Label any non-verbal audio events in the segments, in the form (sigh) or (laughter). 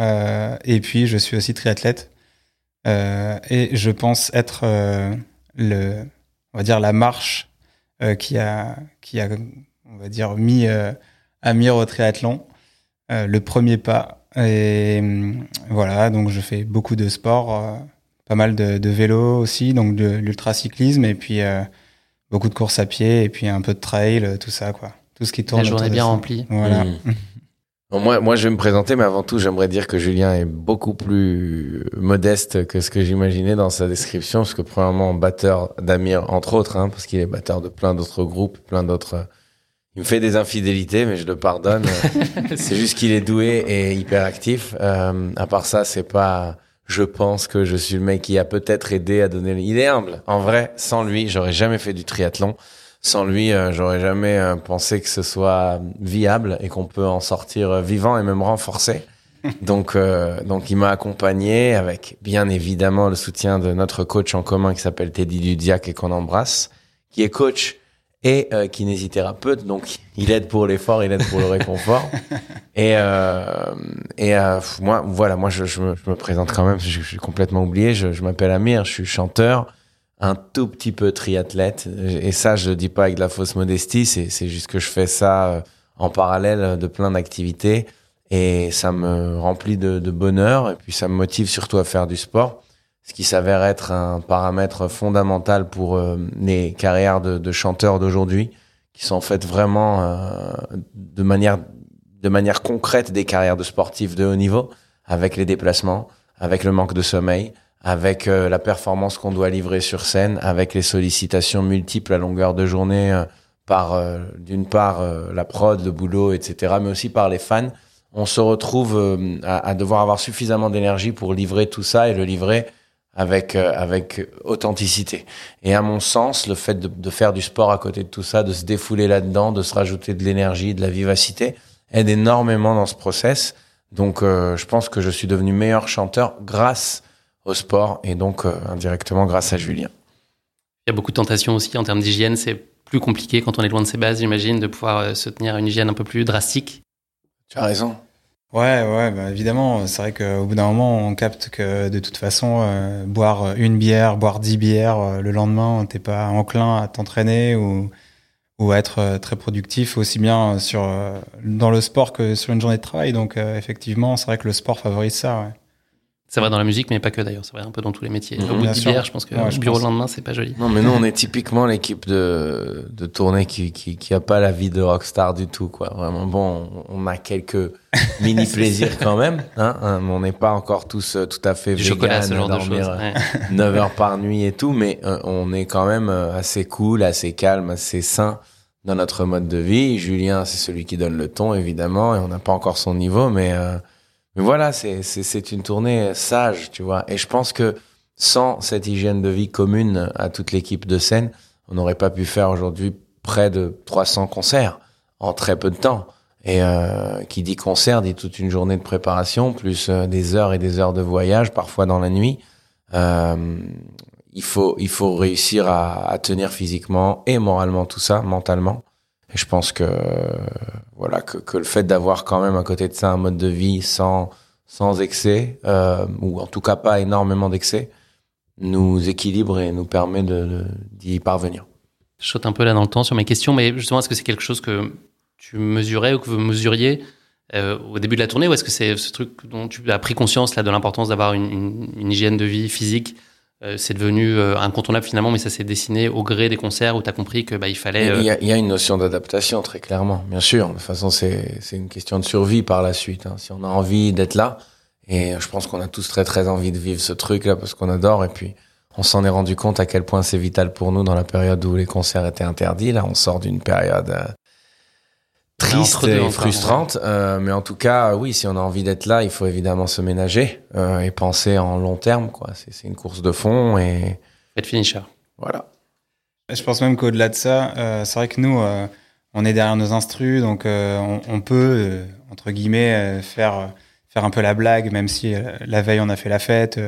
Euh, et puis, je suis aussi triathlète. Euh, et je pense être euh, le, on va dire, la marche euh, qui a, qui a, on va dire, mis Amir au triathlon. le premier pas. Et voilà, donc je fais beaucoup de sport, pas mal de, de vélo aussi, donc de l'ultracyclisme et puis beaucoup de courses à pied et puis un peu de trail, tout ça, quoi. Tout ce qui tourne. La journée bien remplie. Voilà. Mmh. Bon, moi, moi, je vais me présenter, mais avant tout, j'aimerais dire que Julien est beaucoup plus modeste que ce que j'imaginais dans sa description, parce que premièrement, batteur d'Amir, entre autres, hein, parce qu'il est batteur de plein d'autres groupes, plein d'autres. Il me fait des infidélités, mais je le pardonne. (laughs) c'est juste qu'il est doué et hyper actif. Euh, à part ça, c'est pas. Je pense que je suis le mec qui a peut-être aidé à donner. Il est humble. En vrai, sans lui, j'aurais jamais fait du triathlon sans lui, euh, j'aurais jamais euh, pensé que ce soit viable et qu'on peut en sortir euh, vivant et même renforcé. (laughs) donc, donc il m'a accompagné avec bien évidemment le soutien de notre coach en commun qui s'appelle Teddy Ludiac et qu'on embrasse, qui est coach et kinésithérapeute. Donc, il aide pour l'effort, il aide pour le (laughs) réconfort. et et moi, voilà, moi je, je, me, je, me, présente quand même. Je, je suis complètement oublié. Je m'appelle Amir, je suis chanteur un tout petit peu triathlète. Et ça, je dis pas avec de la fausse modestie, c'est juste que je fais ça euh, en parallèle de plein d'activités. Et ça me remplit de, bonheur et puis ça me motive surtout à faire du sport, ce qui s'avère être un paramètre fondamental pour euh, les carrières de, chanteurs d'aujourd'hui, qui sont faites vraiment euh, de manière de manière concrète des carrières de sportifs de haut niveau, avec les déplacements, avec le manque de sommeil, avec euh, la performance qu'on doit livrer sur scène, avec les sollicitations multiples à longueur de journée euh, par euh, d'une part la prod, le boulot, etc., mais aussi par les fans, on se retrouve à, à, devoir avoir suffisamment d'énergie pour livrer tout ça et le livrer avec avec authenticité. Et à mon sens, le fait de, de, faire du sport à côté de tout ça, de se défouler là-dedans, de se rajouter de l'énergie, de la vivacité, aide énormément dans ce process. Donc, je pense que je suis devenu meilleur chanteur grâce au sport et donc euh, indirectement grâce à Julien. Il y a beaucoup de tentations aussi en termes d'hygiène. C'est plus compliqué quand on est loin de ses bases, j'imagine, de pouvoir euh, se tenir à une hygiène un peu plus drastique. Tu as raison. Ouais, ouais, bah évidemment. C'est vrai qu'au bout d'un moment, on capte que de toute façon, euh, boire une bière, boire dix bières euh, le lendemain, t'es pas enclin à t'entraîner ou ou à être très productif aussi bien sur dans le sport que sur une journée de travail. Donc effectivement, c'est vrai que le sport favorise ça. Ouais. C'est vrai dans la musique, mais pas que d'ailleurs. C'est vrai un peu dans tous les métiers. Mmh, Au bout de bière, je pense que ouais, bureau le lendemain, c'est pas joli. Non, mais nous, on est typiquement l'équipe de, de tournée qui, qui, qui a pas la vie de rockstar du tout, quoi. Vraiment, bon, on a quelques (laughs) mini plaisirs quand même, hein, hein on n'est pas encore tous euh, tout à fait du chocolat, ce genre dormir de choses. Ouais. 9 heures par nuit et tout, mais euh, on est quand même euh, assez cool, assez calme, assez sain dans notre mode de vie. Julien, c'est celui qui donne le ton, évidemment, et on n'a pas encore son niveau, mais, euh, mais voilà, c'est, une tournée sage, tu vois. Et je pense que sans cette hygiène de vie commune à toute l'équipe de scène, on n'aurait pas pu faire aujourd'hui près de 300 concerts en très peu de temps. Et euh, qui dit concert dit toute une journée de préparation, plus euh, des heures et des heures de voyage, parfois dans la nuit. il faut il faut réussir à, tenir physiquement et moralement tout ça, mentalement. Et je pense que voilà que, le fait d'avoir quand même à côté de ça un mode de vie sans sans excès euh, ou en tout cas pas énormément d'excès nous équilibre et nous permet de d'y parvenir. Je saute un peu là dans le temps sur mes questions, mais justement, est-ce que c'est quelque chose que tu mesurais ou que vous mesuriez euh, au début de la tournée, ou est-ce que c'est ce truc dont tu as pris conscience là de l'importance d'avoir une, hygiène de vie physique c'est devenu euh, incontournable finalement, mais ça s'est dessiné au gré des concerts où tu as compris que bah, il fallait. Il, y a, il, y a, une notion d'adaptation très clairement, bien sûr. De toute façon, c'est c'est une question de survie par la suite. Hein. Si on a envie d'être là, et je pense qu'on a tous très très envie de vivre ce truc là parce qu'on adore, et puis on s'en est rendu compte à quel point c'est vital pour nous dans la période où les concerts étaient interdits. Là, on sort d'une période triste et frustrante. Euh, mais en tout cas, oui, si on a envie d'être là, il faut évidemment se ménager euh, et penser en long terme. quoi. C'est une course de fond et... Être finisher. Voilà. Je pense même qu'au-delà de ça, euh, c'est vrai que nous, euh, on est derrière nos instrus, donc euh, on, on, peut, entre guillemets, faire, faire un peu la blague, même si la veille on a fait la fête,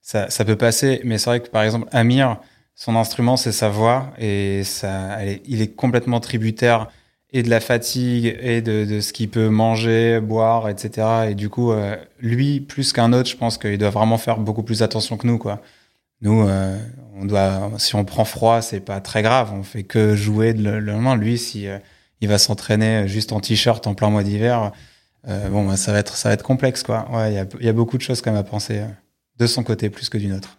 ça, ça peut passer. Mais c'est vrai que par exemple, Amir, son instrument, c'est sa voix, et ça, est, il est complètement tributaire et de la fatigue et de, de ce qu'il peut manger, boire, etc. Et du coup, euh, lui, plus qu'un autre, je pense qu'il doit vraiment faire beaucoup plus attention que nous, quoi. Nous, euh, on doit, si on prend froid, c'est pas très grave. On fait que jouer le, le lendemain. Lui, si euh, il va s'entraîner juste en t-shirt en plein mois d'hiver, bon, bah, ça va être, ça va être complexe, quoi. Ouais, il y a, y a, beaucoup de choses quand même à penser de son côté plus que d'une autre.